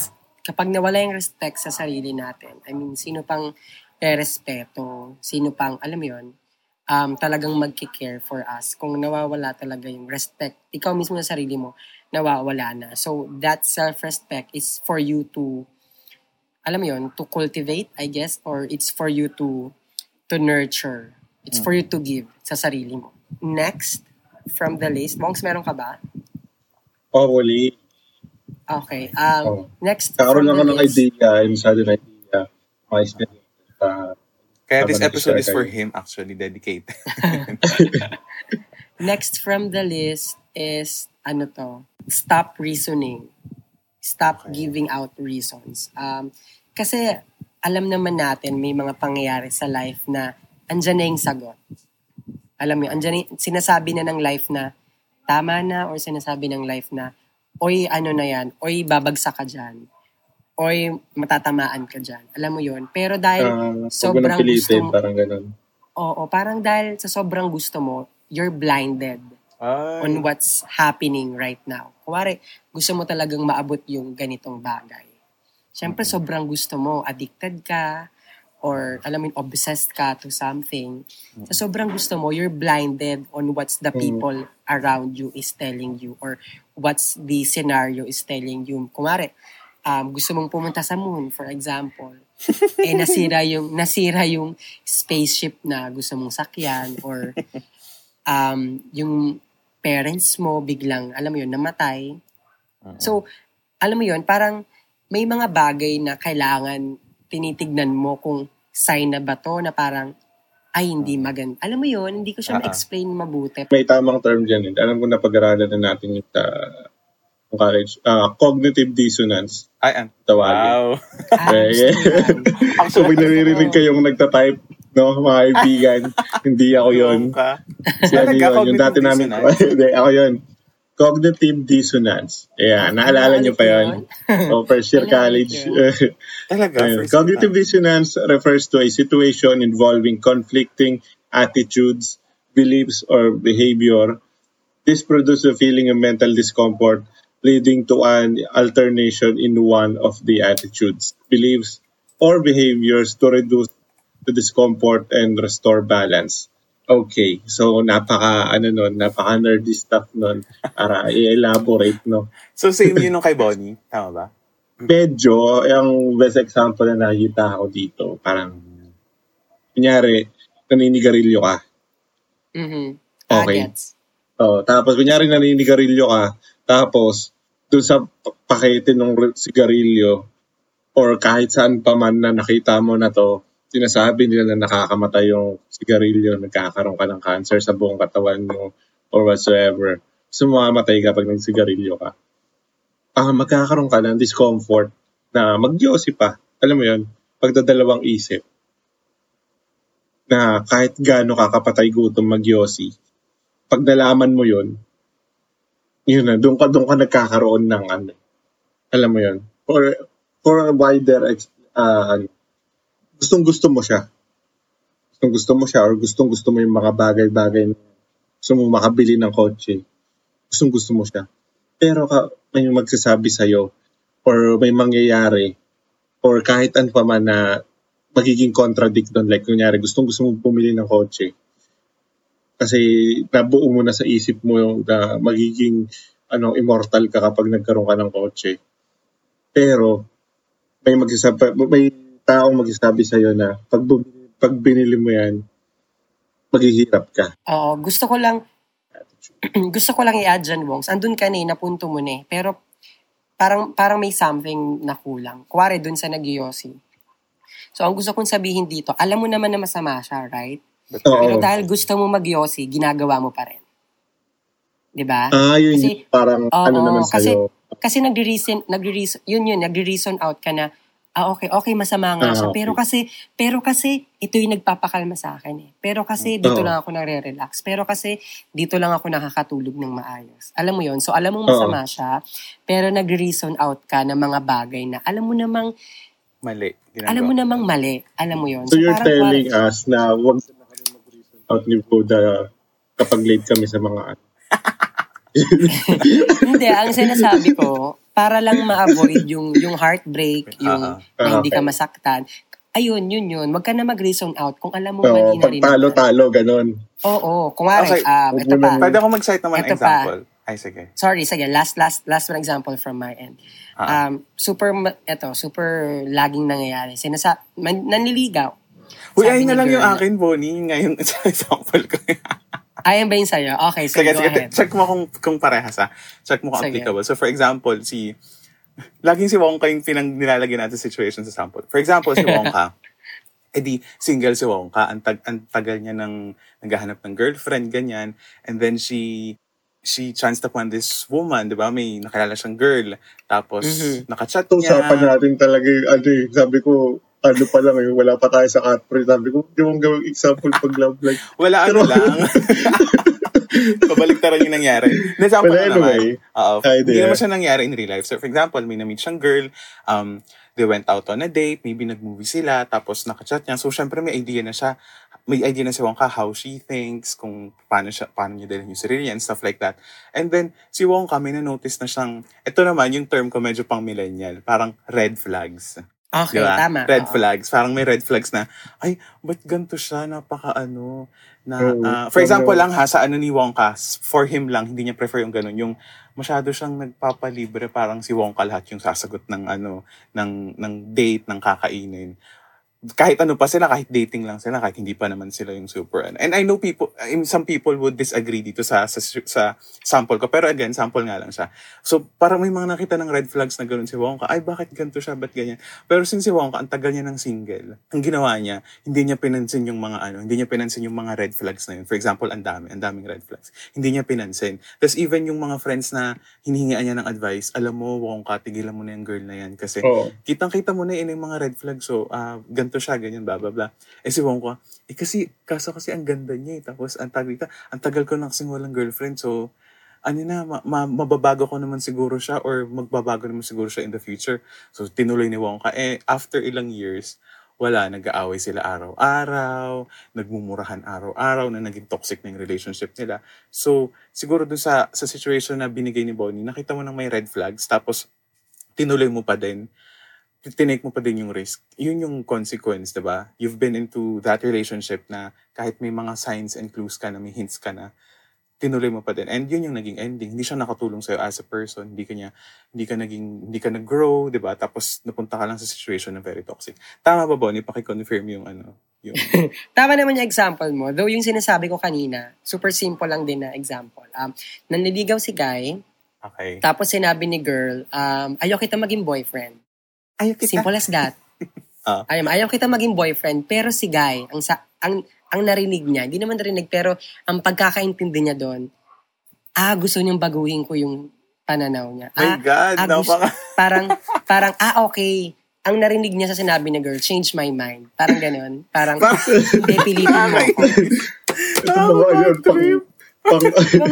Speaker 1: kapag nawala yung respect sa sarili natin, I mean, sino pang respeto, sino pang, alam mo yun, um, talagang magkikare for us. Kung nawawala talaga yung respect, ikaw mismo sa sarili mo, nawawala na. So, that self-respect is for you to, alam mo yun, to cultivate, I guess, or it's for you to to nurture. It's for you to give sa sarili mo. Next, from the list, Monks, meron ka ba?
Speaker 2: Oh, wali.
Speaker 1: Okay. Um,
Speaker 2: Oh.
Speaker 1: Next,
Speaker 2: Karoon lang ako ng idea. Yung na idea. Mga experience. Uh,
Speaker 3: Kaya this episode is for
Speaker 2: kayo.
Speaker 3: him, actually, dedicated.
Speaker 1: Next from the list is, ano to, stop reasoning. Stop
Speaker 3: Okay.
Speaker 1: giving out reasons. Um, kasi, alam naman natin, may mga pangyayari sa life na andyan na yung sagot. Alam mo, yun, andyan na, sinasabi na ng life na tama na or sinasabi ng life na oy, ano na yan, oy, babagsak ka dyan. Oy, matatamaan ka dyan. Alam mo yon Pero dahil
Speaker 2: uh,
Speaker 1: sobrang gusto mo,
Speaker 2: parang ganun.
Speaker 1: oo, parang dahil sa sobrang gusto mo, you're blinded
Speaker 3: Ay.
Speaker 1: on what's happening right now. Kumari, gusto mo talagang maabot yung ganitong bagay. Siyempre, sobrang gusto mo, addicted ka, or alam mo obsessed ka to something. Sa sobrang gusto mo, you're blinded on what's the
Speaker 2: Mm.
Speaker 1: people around you is telling you or what's the scenario is telling you. Kumari, um, gusto mong pumunta sa moon, for example. eh, nasira yung, nasira yung spaceship na gusto mong sakyan or um, yung parents mo biglang, alam mo yun, namatay. So, alam mo yun, parang may mga bagay na kailangan tinitignan mo kung sign na ba to na parang, ay, hindi maganda. Alam mo yun, hindi ko siya
Speaker 3: ah.
Speaker 1: ma-explain mabuti.
Speaker 2: May tamang term dyan. Eh. Alam ko na pag-aralan na natin yung uh, college. Uh, cognitive dissonance.
Speaker 3: Ay, an-
Speaker 2: Tawagin.
Speaker 3: wow.
Speaker 1: Yan.
Speaker 2: So, pag naririnig kayong nagta-type, no, mga kaibigan, hindi ako yun.
Speaker 3: Ka.
Speaker 2: Si ano yun, yung dati namin, ako yun. Cognitive dissonance. Ayan, naalala niyo pa yun? o first year college.
Speaker 3: Talaga? First
Speaker 2: Cognitive
Speaker 3: time.
Speaker 2: dissonance refers to a situation involving conflicting attitudes, beliefs, or behavior. This produces a feeling of mental discomfort leading to an alternation in one of the attitudes, beliefs, or behaviors to reduce the discomfort and restore balance. Okay, so napaka ano nun, napaka nerdy stuff nun para i-elaborate no.
Speaker 3: So same yun nung kay Bonnie. Tama ba?
Speaker 2: Medyo, yung best example na nakita ko dito, parang, kunyari, naninigarilyo ka.
Speaker 1: Mhm.
Speaker 2: Okay.
Speaker 1: Ah.
Speaker 2: Oh, tapos, kunyari, naninigarilyo ka, tapos, dun sa pakete ng sigarilyo, or kahit saan pa man na nakita mo na to, sinasabi nila na nakakamatay yung sigarilyo, nagkakaroon ka ng cancer sa buong katawan mo, or whatsoever. So, mamamatay ka pag nagsigarilyo ka. Ah, magkakaroon ka ng discomfort na mag pa. Alam mo yun, pagdadalawang isip na kahit gaano kakapatay gutom mag pag nalaman mo yun, yun na, doon ka, doon ka nagkakaroon ng ano. Alam mo yun? For, for a wider, ano, gustong gusto mo siya. Gustong gusto mo siya or gustong gusto mo yung mga bagay-bagay na gusto mo makabili ng kotse. Gustong gusto mo siya. Pero ka, may magsasabi sa'yo or may mangyayari or kahit ano pa man na magiging contradict doon. Like, kunyari, gustong gusto mo pumili ng kotse kasi nabuo mo na sa isip mo yung na magiging ano immortal ka kapag nagkaroon ka ng kotse. Pero may magsasabi may taong magsasabi sa iyo na pag bumili, pag binili mo yan maghihirap ka.
Speaker 1: Oo, gusto ko lang gusto ko lang i-add dyan, Wongs. Andun ka na eh, napunto mo na eh. Pero parang, parang may something na kulang. Kuwari dun sa nagyosi. So, ang gusto kong sabihin dito, alam mo naman na masama siya, right?
Speaker 3: But,
Speaker 2: Oo.
Speaker 1: Pero dahil gusto mo magyosi, ginagawa mo pa rin. 'Di ba?
Speaker 2: Ah, yun
Speaker 1: Kasi-
Speaker 2: parang
Speaker 1: Oo,
Speaker 2: ano naman
Speaker 1: kasi,
Speaker 2: sa'yo.
Speaker 1: kasi nagre-reason, nagre-reason, yun yun, nagre-reason out ka na, ah, okay, okay, masama nga
Speaker 2: Ah,
Speaker 1: siya.
Speaker 2: okay.
Speaker 1: Pero kasi, pero kasi, ito yung nagpapakalma sa akin eh. Pero kasi, dito
Speaker 2: Oo.
Speaker 1: lang ako nare-relax. Pero kasi, dito lang ako nakakatulog ng maayos. Alam mo yun? So, alam mo masama siya, pero nagre-reason out ka ng mga bagay na, alam mo namang,
Speaker 3: mali. Ginagawa.
Speaker 1: alam mo namang mali. Alam mo yun?
Speaker 2: So you're
Speaker 1: parang
Speaker 2: telling
Speaker 1: kuwari-
Speaker 2: us na wag na kami mag-reason out ni Buddha kapag late kami sa mga.
Speaker 1: Hindi, ang sinasabi ko, para lang ma-avoid yung, yung heartbreak, yung
Speaker 3: Ah,
Speaker 1: na hindi ka masaktan. Ayun, yun yun. Wag ka na mag-reason out kung alam mo
Speaker 2: So,
Speaker 1: mali na rin. naman.
Speaker 2: talo-talo, ganun.
Speaker 1: Oo, kung nga
Speaker 3: Okay.
Speaker 1: um,
Speaker 2: Huwag
Speaker 1: ito pa.
Speaker 3: Pwede ako mag-cite naman ng
Speaker 1: Ito pa.
Speaker 3: example. Ay, sige.
Speaker 1: Sorry, sige. Last, last, last one example from my end.
Speaker 3: Ah.
Speaker 1: Um, super, eto, super laging nangyayari. Sinasa, man, nanliligaw.
Speaker 3: Uy, ayun na lang yung akin, Bonnie. Ngayon, sa example ko.
Speaker 1: Ayan ba yun sa'yo? Okay, so
Speaker 3: sige,
Speaker 1: go
Speaker 3: sige.
Speaker 1: ahead.
Speaker 3: Check mo kung, kung parehas ha. Check mo kung
Speaker 1: Sige.
Speaker 3: applicable. So, for example, si... Laging si Wongka yung pinang nilalagay natin situation sa sample. For example, si Wongka. edi single si Wongka. Ang, tag, ang tagal niya ng naghahanap ng girlfriend, ganyan. And then she she chanced upon this woman, di ba? May nakilala siyang girl. Tapos,
Speaker 1: Mhm.
Speaker 3: nakachat
Speaker 2: Ito
Speaker 3: niya.
Speaker 2: usapan natin talaga yung ano eh. Sabi ko, ano pa lang eh, wala pa tayo sa catfree. Sabi ko, di mong gawing example pag love life.
Speaker 3: Wala ano
Speaker 2: Pero-
Speaker 3: lang. Pabalik taran yung nangyari. Example
Speaker 2: But
Speaker 3: na
Speaker 2: anyway,
Speaker 3: naman. Oo. Hindi naman siya nangyari in real life. So, for example, may na-meet siyang girl, um, they went out on a date, maybe nag-movie sila, tapos nakachat niya. So, syempre may idea na siya, may idea na si Wongka how she thinks, kung paano siya, paano niya dalhin yung sarili niya and stuff like that. And then, si Wongka, may na-notice na siyang, ito naman, yung term ko medyo pang millennial, parang red flags.
Speaker 1: Okay,
Speaker 3: Di ba?
Speaker 1: tama.
Speaker 3: Red
Speaker 1: Oo.
Speaker 3: flags. Parang may red flags na, ay, ba't ganito siya? Napaka ano, na, ah, for example
Speaker 2: ano.
Speaker 3: lang ha, sa ano ni Wongka, for him lang, hindi niya prefer yung ganun. Yung masyado siyang nagpapalibre, parang si Wongka lahat yung sasagot ng ano, ng, ng date, ng kakainin. Kahit ano pa sila, kahit dating lang sila, kahit hindi pa naman sila yung super ano. And I know people, I mean, some people would disagree dito sa, sa, sa sample ko. Pero again, sample nga lang siya. So, parang may mga nakita ng red flags na gano'n si Wongka. Ay, bakit ganito siya? Ba't ganyan? Pero since si Wongka, ang tagal niya ng single, ang ginawa niya, hindi niya pinansin yung mga ano, hindi niya pinansin yung mga red flags na yun. For example, ang dami, ang daming red flags. Hindi niya pinansin. Tapos even yung mga friends na hinihingian niya ng advice, alam mo, Wongka, tigilan mo na yung girl na yan. Kasi
Speaker 2: Oo.
Speaker 3: kitang-kita mo na yun yung mga red flags. So, ah, ganito siya, ganyan, blah, blah, blah. Eh si Wongka, eh kasi, kaso kasi ang ganda niya eh. Tapos, ang tagal ka, ang tagal ko na kasing walang girlfriend. So, ano na, ma- ma- mababago ko naman siguro siya or magbabago naman siguro siya in the future. So, tinuloy ni Wongka. Eh, after ilang years, wala, nag-aaway sila araw-araw, nagmumurahan araw-araw na naging toxic na yung relationship nila. So, siguro dun sa, sa situation na binigay ni Bonnie, nakita mo nang may red flags, tapos tinuloy mo pa din, tinake mo pa din yung risk. Yun yung consequence, di ba? You've been into that relationship na kahit may mga signs and clues ka na, may hints ka na, tinuloy mo pa din. And yun yung naging ending. Hindi siya nakatulong sa'yo as a person. Hindi ka niya, hindi ka naging, hindi ka nag-grow, di ba? Tapos napunta ka lang sa situation na very toxic. Tama ba, Bonnie? Paki-confirm yung ano, yung...
Speaker 1: Tama naman yung example mo. Though yung sinasabi ko kanina, super simple lang din na example. Um, nanliligaw si guy,
Speaker 3: Okay.
Speaker 1: tapos sinabi ni girl, um, ayaw kita maging boyfriend.
Speaker 3: Ayaw kita.
Speaker 1: Simple as that.
Speaker 3: Ah.
Speaker 1: Ayaw, ayaw kita maging boyfriend, pero si guy, ang, sa, ang, ang narinig niya, hindi naman narinig, pero ang pagkakaintindi niya doon, ah, gusto niyang baguhin ko yung pananaw niya.
Speaker 3: My
Speaker 1: ah,
Speaker 3: God,
Speaker 1: ah, gusto-
Speaker 3: napaka...
Speaker 1: parang, parang, ah, okay. Ang narinig niya sa sinabi ni girl, change my mind. Parang ganun. Parang, hindi, pilitin mo ako.
Speaker 2: Ito mga yun, pang,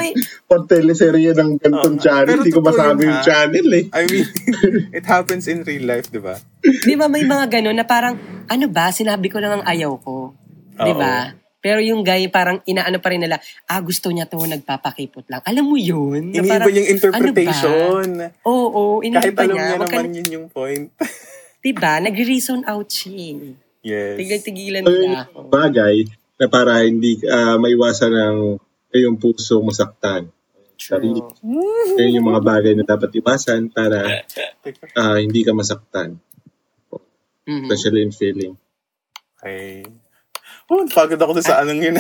Speaker 2: pang, teleserye ng gantong
Speaker 3: Oo nga.
Speaker 2: channel. Hindi ko masabi
Speaker 3: yun,
Speaker 2: yung
Speaker 3: ha?
Speaker 2: channel eh.
Speaker 3: I mean, it happens in real life, di ba?
Speaker 1: di ba may mga ganun na parang, ano ba, sinabi ko lang ang ayaw ko. Di ba? Pero yung guy parang inaano pa rin nila, ah gusto niya to, nagpapakipot lang. Alam mo yun? Na
Speaker 3: Iniiba
Speaker 1: parang,
Speaker 3: yung interpretation.
Speaker 1: Ano ba? Oo, oo, iniiba
Speaker 3: Kahit alam
Speaker 1: niya.
Speaker 3: niya
Speaker 1: ka
Speaker 3: naman
Speaker 1: na-
Speaker 3: yun yung point.
Speaker 1: Diba? Nagre-reason out siya. eh.
Speaker 3: yes.
Speaker 1: Tigil-tigilan nila
Speaker 2: yung
Speaker 1: ako.
Speaker 2: bagay na para hindi ah, maiwasan ng iyong puso masaktan. Sarili. Ayun yung mga bagay na dapat iwasan para ah, hindi ka masaktan.
Speaker 1: Mhm.
Speaker 2: Especially in feeling.
Speaker 3: Okay. Oh, pagod ako sa anong yun.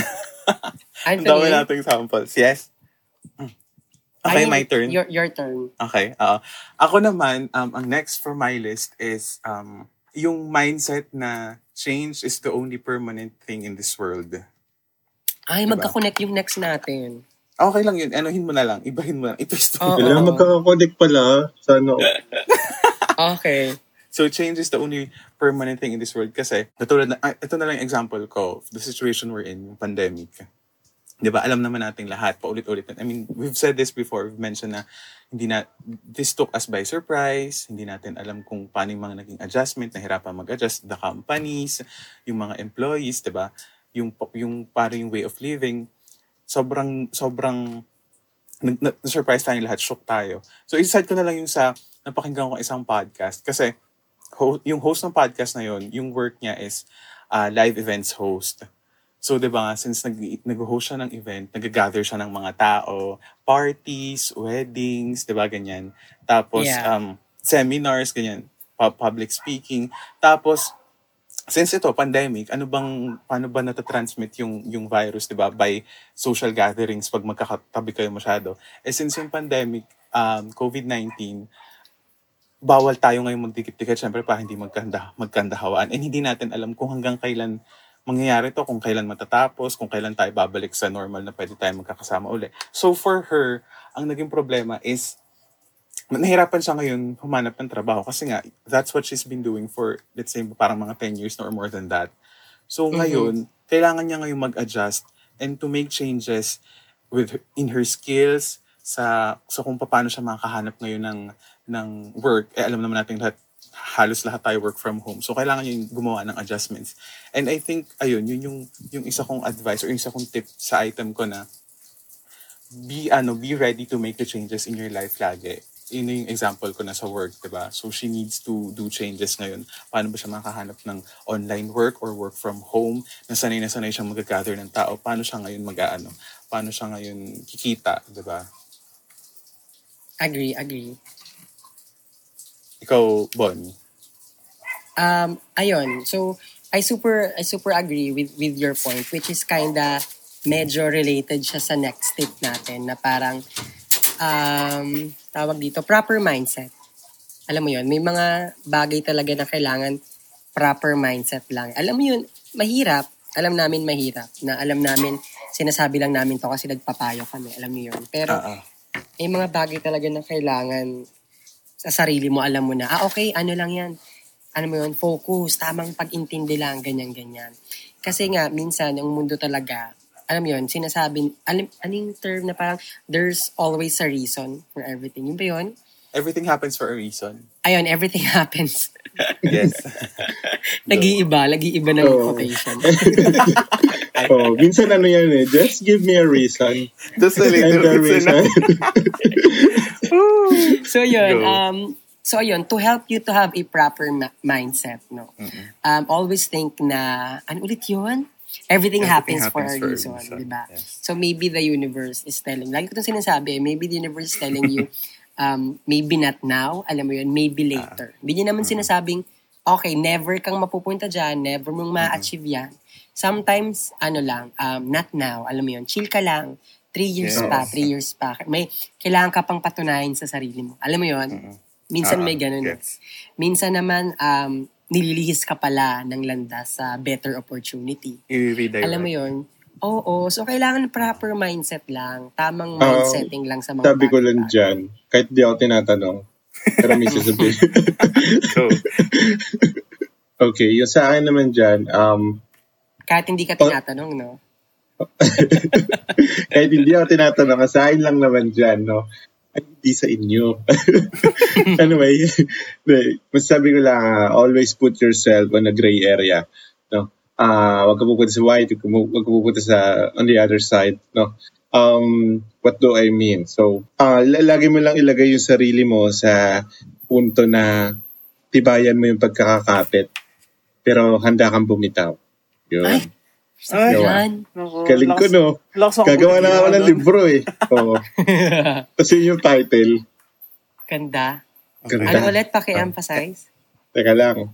Speaker 3: Ang dami nating samples. Yes? Okay,
Speaker 1: ayun,
Speaker 3: my turn.
Speaker 1: Your, your turn.
Speaker 3: Okay. oo. ako naman, um, ang next for my list is um, yung mindset na change is the only permanent thing in this world.
Speaker 1: Ay,
Speaker 3: Diba?
Speaker 1: magka-connect yung next natin.
Speaker 3: Okay lang yun. Anuhin mo na lang. Ibahin mo lang. I-twist mo.
Speaker 1: Oo.
Speaker 2: Kailangan magkakakonek pala sa ano.
Speaker 1: Okay.
Speaker 3: So change is the only permanent thing in this world kasi katulad na, ah, ito na lang example ko of the situation we're in, yung pandemic. 'Di ba? Alam naman nating lahat paulit-ulit. I mean, we've said this before, we've mentioned na hindi na this took us by surprise, hindi natin alam kung paano yung mga naging adjustment, nahirapan mag-adjust the companies, yung mga employees, 'di ba? Yung yung para yung way of living sobrang sobrang na-surprise tayo lahat, shock tayo. So, inside ko na lang yung sa napakinggan ko isang podcast kasi ho- yung host ng podcast na yon yung work niya is uh, live events host. So, di ba, since nag- nag-host siya ng event, nag-gather siya ng mga tao, parties, weddings, di ba, ganyan. Tapos,
Speaker 1: Yeah.
Speaker 3: um, seminars, ganyan, pu- public speaking. Tapos, since ito, pandemic, ano bang, paano ba natatransmit yung, yung virus, di ba, by social gatherings pag magkakatabi kayo masyado? Eh, since yung pandemic, um, COVID-19, bawal tayo ngayon magdikit-dikit, syempre pa hindi magkanda, magkandahawaan. And hindi natin alam kung hanggang kailan mangyayari to, kung kailan matatapos, kung kailan tayo babalik sa normal na pwede tayo magkakasama uli. So for her, ang naging problema is nahirapan siya ngayon humanap ng trabaho kasi nga, that's what she's been doing for, let's say, parang mga 10 years or more than that. So ngayon, kailangan niya ngayon mag-adjust and to make changes with her- in her skills sa sa kung paano siya makakahanap ngayon ng ng work. Eh, alam naman natin lahat halos lahat tayo work from home. So kailangan niya yung gumawa ng adjustments. And I think ayun, yun yung yung isa kong advice or yung isa kong tip sa item ko na be ano, be ready to make the changes in your life lagi. Yun yung example ko na sa work, di ba? So she needs to do changes ngayon. Paano ba siya makahanap ng online work or work from home? Nasanay na sanay siyang mag-gather ng tao. Paano siya ngayon mag-ano? Paano siya ngayon kikita, di ba?
Speaker 1: Agree, agree.
Speaker 3: Ikaw, Bonnie.
Speaker 1: Um, ayun. So, I super I super agree with with your point which is kinda medyo related siya sa next tip natin na parang um, tawag dito, proper mindset. Alam mo yun, may mga bagay talaga na kailangan proper mindset lang. Alam mo yun, mahirap. Alam namin mahirap. Na alam namin, sinasabi lang namin to kasi nagpapayo kami. Alam mo yun. Pero,
Speaker 3: ah.
Speaker 1: may mga bagay talaga na kailangan sa sarili mo, alam mo na, ah, okay, ano lang yan. Ano mo yun, focus, tamang pag-intindi lang, ganyan-ganyan. Kasi nga, minsan, ang mundo talaga, alam yun, sinasabi, alam, anong term na parang, there's always a reason for everything. Yun ba yun?
Speaker 3: Everything happens for a reason.
Speaker 1: Ayun, everything happens.
Speaker 3: Yes.
Speaker 1: Nag-iiba, nag-iiba ng
Speaker 2: Oo.
Speaker 1: quotation.
Speaker 2: Oh, minsan ano yan eh, just give me a reason.
Speaker 3: Just a
Speaker 2: And
Speaker 3: little
Speaker 2: the
Speaker 3: bit
Speaker 2: reason.
Speaker 1: so yun,
Speaker 3: Go.
Speaker 1: um, so yun, to help you to have a proper ma- mindset, no? Um, always think na, ano ulit yun? Everything,
Speaker 3: Everything
Speaker 1: happens, for a
Speaker 3: happens for a
Speaker 1: reason,
Speaker 3: reason,
Speaker 1: di ba?
Speaker 3: yes.
Speaker 1: So maybe the universe is telling, lagi ko itong sinasabi, maybe the universe is telling you, um, maybe not now, alam mo yun, maybe later. Hindi niya naman sinasabing, okay, never kang mapupunta dyan, never mong ma-achieve yan. Sometimes, ano lang, um, not now, alam mo yun, chill ka lang, three years
Speaker 3: Yes.
Speaker 1: pa, three years pa. May, kailangan ka pang patunayan sa sarili mo. Alam mo yun? Minsan
Speaker 3: Ah,
Speaker 1: may ganun. eh.
Speaker 3: gets.
Speaker 1: Minsan naman, um, nililihis ka pala ng landas sa better opportunity.
Speaker 3: I-redirect.
Speaker 1: Alam mo yun? Oo. So, kailangan proper mindset lang. Tamang mindsetting lang sa mga
Speaker 2: Sabi ko lang dyan, kahit di ako tinatanong, pero may sasabihin.
Speaker 3: Go.
Speaker 2: okay, yung sa akin naman dyan, um,
Speaker 1: Kahit hindi ka
Speaker 2: Oh.
Speaker 1: tinatanong, no?
Speaker 2: kahit hindi ako tinatanong, sa akin lang naman dyan, no? Ay, hindi sa inyo. anyway, masasabi ko lang, ah, always put yourself on a gray area, no? Ah, wag ka pupunta sa white, wag ka pupunta sa on the other side, no? Um, what do I mean? So, la- lagi mo lang ilagay yung sarili mo sa punto na tibayan mo yung pagkakakapit, pero handa kang bumitaw. Yun.
Speaker 1: Ay,
Speaker 3: Ay,
Speaker 1: Yan.
Speaker 3: Naku,
Speaker 2: Galing ko, no? Gagawa na ako ng libro eh. Oo. Kasi yung title,
Speaker 1: Ganda.
Speaker 2: ganda.
Speaker 1: Ano ulit, paki-emphasize?
Speaker 2: Teka lang.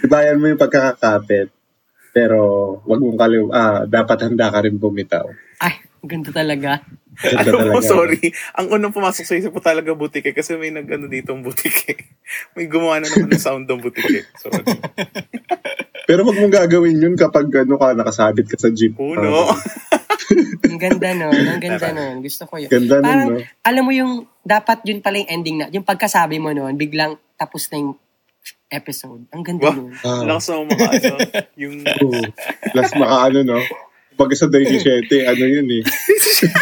Speaker 2: Tibayan mo yung pagkakakapit. Pero wag mong kaliw, ah, dapat handa ka rin bumitaw.
Speaker 1: Ay, ganda talaga.
Speaker 2: Ganda
Speaker 3: Alam mo,
Speaker 2: talaga.
Speaker 3: sorry. Ang unang pumasok sa isip ko talaga butike kasi may nag-ano dito ang butike. May gumawa na naman ng sound ng butike. Sorry.
Speaker 2: Pero wag mong gagawin yun kapag ano ka, nakasabit ka sa jeep.
Speaker 3: Puno.
Speaker 2: Ah,
Speaker 1: Ang ganda nun. Ang ganda nun. Gusto ko yun.
Speaker 2: Ganda nun,
Speaker 1: Parang,
Speaker 2: no?
Speaker 1: alam mo yung, dapat yun pala yung ending na, yung pagkasabi mo nun, biglang tapos na yung episode. Ang ganda
Speaker 3: Wow.
Speaker 1: nun.
Speaker 2: Ah.
Speaker 3: Lakas na mga ano. Yung...
Speaker 2: Last makaano, no? Pag sa 27, ano yun eh.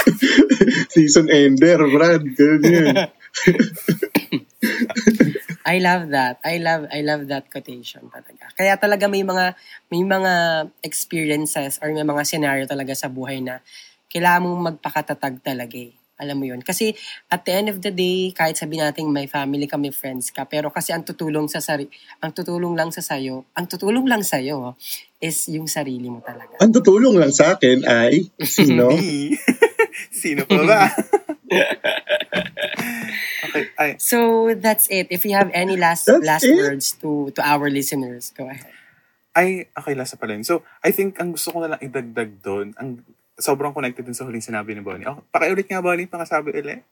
Speaker 2: Season ender, Brad. Ganun yun.
Speaker 1: I love that. I love I love that quotation talaga. Kaya talaga may mga may mga experiences or may mga scenario talaga sa buhay na kailangan mong magpakatatag talaga eh. Alam mo yun. Kasi at the end of the day, kahit sabi natin may family ka, may friends ka, pero kasi ang tutulong sa sari, ang tutulong lang sa sayo, ang tutulong lang sa iyo is yung sarili mo talaga.
Speaker 2: Ang tutulong lang sa akin ay, sino?
Speaker 3: Sino pa ba? okay, ay.
Speaker 1: So that's it. If you have any last
Speaker 2: That's
Speaker 1: last
Speaker 2: it?
Speaker 1: words to to our listeners, go ahead.
Speaker 3: Ay, okay, lasa pala yun. So, I think ang gusto ko na lang idagdag doon, ang sobrang connected din sa huling sinabi ni Bonnie. Oh, pakiulit nga, Bonnie, pakasabi ulit.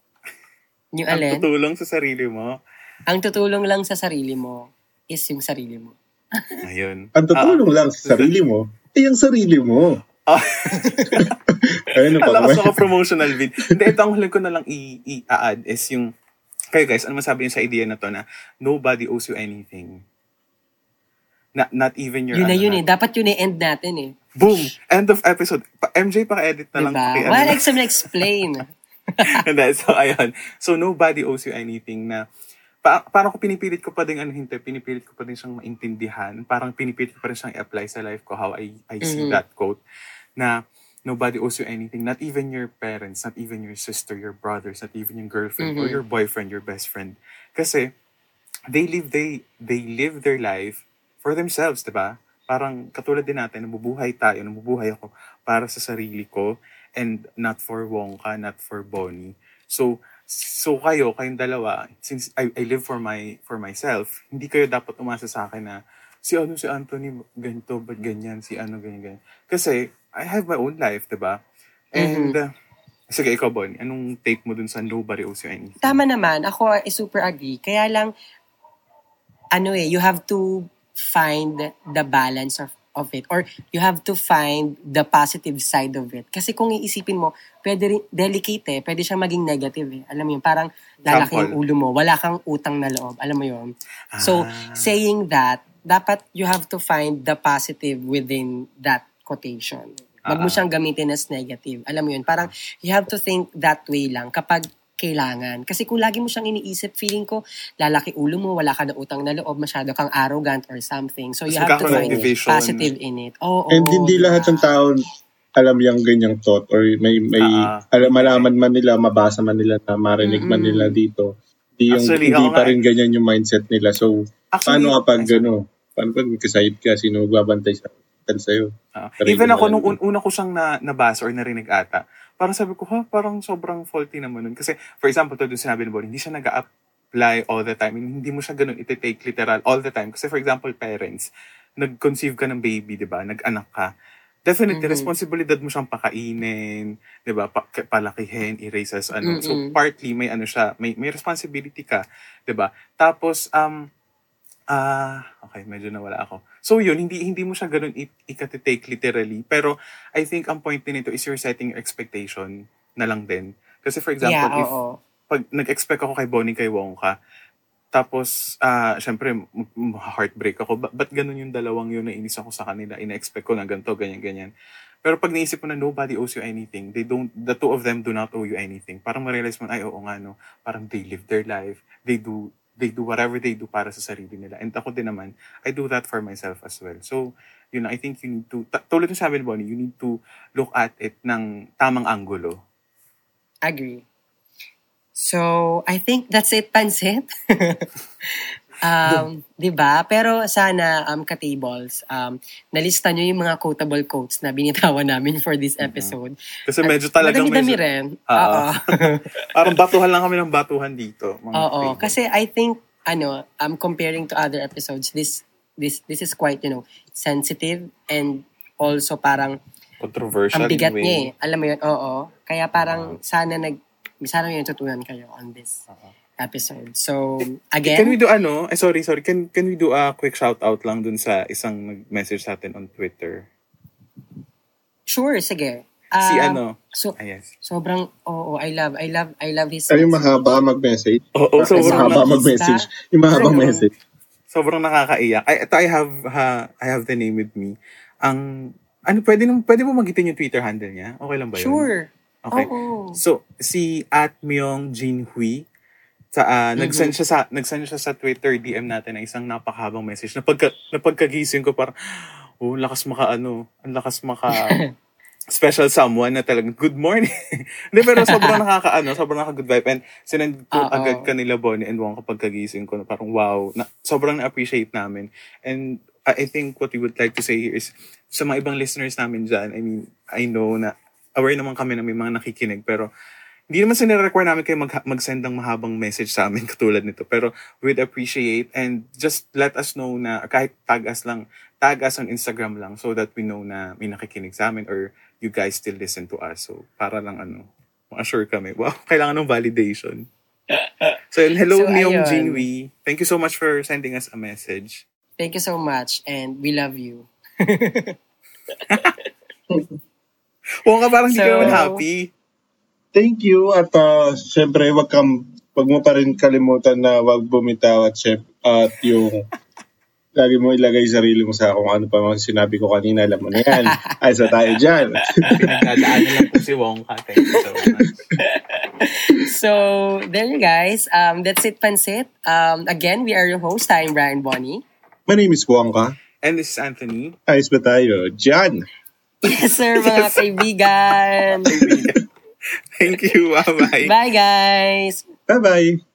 Speaker 1: Yung
Speaker 3: Ang
Speaker 1: alin?
Speaker 3: tutulong sa sarili mo.
Speaker 1: Ang tutulong lang sa sarili mo is yung sarili mo.
Speaker 3: Ayun.
Speaker 2: Ang tutulong lang sa sarili mo, ay ang sarili mo.
Speaker 3: Ah,
Speaker 2: Ayun
Speaker 3: Alam
Speaker 2: pa
Speaker 3: ko promotional vid. Hindi, ito ang huli ko na lang i- i-add is yung, kayo guys, ano masabi niyo sa idea na to na nobody owes you anything. Not, not even your...
Speaker 1: yun na
Speaker 3: ano
Speaker 1: yun eh. Dapat yun eh, end natin eh.
Speaker 3: Boom! End of episode. Pa, MJ, paka-edit na lang.
Speaker 1: Diba?
Speaker 3: paki- ano
Speaker 1: Well,
Speaker 3: na-
Speaker 1: like some explain.
Speaker 3: Hindi, so ayun. So nobody owes you anything na pa, parang ko pinipilit ko pa din ano hinte, pinipilit ko pa din siyang maintindihan. Parang pinipilit ko pa rin siyang i-apply sa life ko how I I see
Speaker 1: Mhm.
Speaker 3: that quote na nobody owes you anything, not even your parents, not even your sister, your brothers, not even your girlfriend or
Speaker 1: Mhm.
Speaker 3: your boyfriend, your best friend. Kasi they live they they live their life for themselves, 'di ba? Parang katulad din natin, nabubuhay tayo, nabubuhay ako para sa sarili ko and not for Wongka, not for Bonnie. So so kayo, kayong dalawa, since I, I live for my for myself, hindi kayo dapat umasa sa akin na si ano si Anthony ganito, ba't ganyan, si ano ganyan, ganyan. Kasi I have my own life, 'di ba? And uh, sige, ikaw Bonnie, anong take mo dun sa nobody owes you anything?
Speaker 1: Tama naman. Ako I super agree. Kaya lang, ano eh, you have to find the balance of of it or you have to find the positive side of it. Kasi kung iisipin mo, pwede rin, delicate eh, pwede siyang maging negative eh. Alam mo yun, parang lalaki yung
Speaker 3: Example.
Speaker 1: ulo mo, wala kang utang na loob. Alam mo yun? So,
Speaker 3: Ah.
Speaker 1: saying that, dapat you have to find the positive within that quotation. Wag mo
Speaker 3: Ah.
Speaker 1: siyang gamitin as negative. Alam mo yun, parang you have to think that way lang kapag kailangan. Kasi kung lagi mo siyang iniisip, feeling ko, lalaki ulo mo, wala ka na utang na loob, masyado kang arrogant or something. So you
Speaker 3: Mas
Speaker 1: have to find
Speaker 3: division.
Speaker 1: positive in it. Oo,
Speaker 2: And hindi
Speaker 1: diba?
Speaker 2: lahat ng tao alam yung ganyang thought or may may
Speaker 3: Ah.
Speaker 2: alam malaman man nila, mabasa man nila, na marinig man
Speaker 1: Mm-mm.
Speaker 2: nila dito. Hindi yung
Speaker 3: Actually,
Speaker 2: hindi pa rin ganyan yung mindset nila. So
Speaker 3: Actually,
Speaker 2: paano kapag
Speaker 3: ay, sorry.
Speaker 2: ano, paano pag magkasayid ka, sino magbabantay sa sa'yo?
Speaker 3: Ah,
Speaker 2: Sarili
Speaker 3: even ako, nung un- una ko siyang na, nabasa or narinig ata, parang sabi ko, ha, parang sobrang faulty naman nun. Kasi, for example, to doon sinabi ni Bonnie, hindi siya nag apply all the time. Hindi mo siya ganun iti-take literal all the time. Kasi, for example, parents, nag-conceive ka ng baby, di ba? Nag-anak ka. Definitely,
Speaker 1: Mhm.
Speaker 3: responsibilidad mo siyang pakainin, di ba? Pa- palakihin, erase as ano. So,
Speaker 1: Mm-mm.
Speaker 3: partly, may ano siya, may, may responsibility ka, di ba? Tapos, um, Ah, okay, medyo nawala ako. So yun, hindi hindi mo siya ganun i- ikatitake literally. Pero I think ang point din nito is you're setting your expectation na lang din. Kasi for example,
Speaker 1: Yeah,
Speaker 3: if
Speaker 1: oo.
Speaker 3: pag nag-expect ako kay Bonnie kay Wongka, tapos, ah, syempre, m- m- heartbreak ako. Ba- ba't ganun yung dalawang yun na inis ako sa kanila? Ina-expect ko na ganito, ganyan, ganyan. Pero pag naisip mo na nobody owes you anything, they don't, the two of them do not owe you anything. Parang ma-realize mo, ay, oo nga, no. Parang they live their life. They do, they do whatever they do para sa sarili nila. And ako din naman, I do that for myself as well. So, yun, I think you need to, ta- tulad ng sabi ni Bonnie, you need to look at it ng tamang angulo.
Speaker 1: Agree. So, I think that's it, Pansit. um, 'di ba? Pero sana um ka-tables, um nalista nyo yung mga quotable quotes na binitawan namin for this episode.
Speaker 3: Kasi medyo talagang medyo,
Speaker 1: rin.
Speaker 3: Oo.
Speaker 1: Oo.
Speaker 3: parang batuhan lang kami ng batuhan dito.
Speaker 1: Oo, kasi I think ano, um comparing to other episodes, this this this is quite, you know, sensitive and also parang
Speaker 3: controversial
Speaker 1: ang bigat niya eh. Alam mo yun? Oo. Kaya parang sana nag sana yung tutunan kayo on this
Speaker 3: Oo.
Speaker 1: Episode. So,
Speaker 3: Can we
Speaker 1: again,
Speaker 3: do ano? Eh, sorry, sorry. Can can we do a quick shout out lang dun sa isang nag-message sa atin on Twitter?
Speaker 1: sure, sige.
Speaker 3: Si
Speaker 1: Ah,
Speaker 3: ano?
Speaker 1: So,
Speaker 3: Ah, yes.
Speaker 1: sobrang, oo, I love, I love, I love his
Speaker 2: Ay, yung mahaba mag-message.
Speaker 3: Oo,
Speaker 2: Yung
Speaker 3: sobrang,
Speaker 2: mahaba mag-message. Yung mahabang
Speaker 3: Sobrang-
Speaker 2: message.
Speaker 3: sobrang nakakaiyak. Ay, ito I have ha, I have the name with me. Ang ano pwede nung pwede mo magitin yung Twitter handle niya? Okay lang ba 'yun?
Speaker 1: Sure.
Speaker 3: Okay.
Speaker 1: Oo.
Speaker 3: So, si at Myong Jin Hui, sa, ah, nag-send siya sa, nag-send siya sa Twitter DM natin ng isang napakahabang message. Na, pagka, na pagkagising ko parang, oh, lakas maka ano, ang lakas maka special someone na talagang good morning. Hindi, pero sobrang nakakaano, sobrang nakaka-good vibe. And sinend ko
Speaker 1: Oo.
Speaker 3: agad kanila Bonnie and Wong kapag kagising ko na parang wow, na, sobrang na-appreciate namin. And I I think what we would like to say here is sa mga ibang listeners namin dyan, I mean, I know na aware naman kami na may mga nakikinig, pero hindi naman sinire-require namin kayo mag- mag-send ng mahabang message sa amin katulad nito. Pero we'd appreciate and just let us know na kahit tag us lang, tag us on Instagram lang so that we know na may nakikinig sa amin or you guys still listen to us. So para lang ano, ma-assure kami. Wow, kailangan ng validation. So yun, hello
Speaker 1: So,
Speaker 3: Myung
Speaker 1: ayun.
Speaker 3: Jinwi. Thank you so much for sending us a message.
Speaker 1: Thank you so much and we love you.
Speaker 3: Oo ka parang hindi ka
Speaker 1: So-
Speaker 3: naman happy.
Speaker 2: Thank you at uh, syempre wag kang wag mo pa rin kalimutan na wag bumitaw at syem- at yung lagi mo ilagay sarili mo sa kung ano pa mga sinabi ko kanina, alam mo na yan. Ay, sa tayo dyan.
Speaker 3: Pinagdadaanan lang po si Wongka. Thank you so much.
Speaker 1: So, there you guys. Um, that's it, Pansit. Um, again, we are your host. I'm Brian Bonnie.
Speaker 2: My name is Wongka.
Speaker 3: And this is Anthony.
Speaker 2: Ayos ba tayo? Dyan!
Speaker 1: Yes, sir, mga kaibigan.
Speaker 3: Thank you. Bye-bye.
Speaker 1: Bye, guys.
Speaker 2: Bye-bye!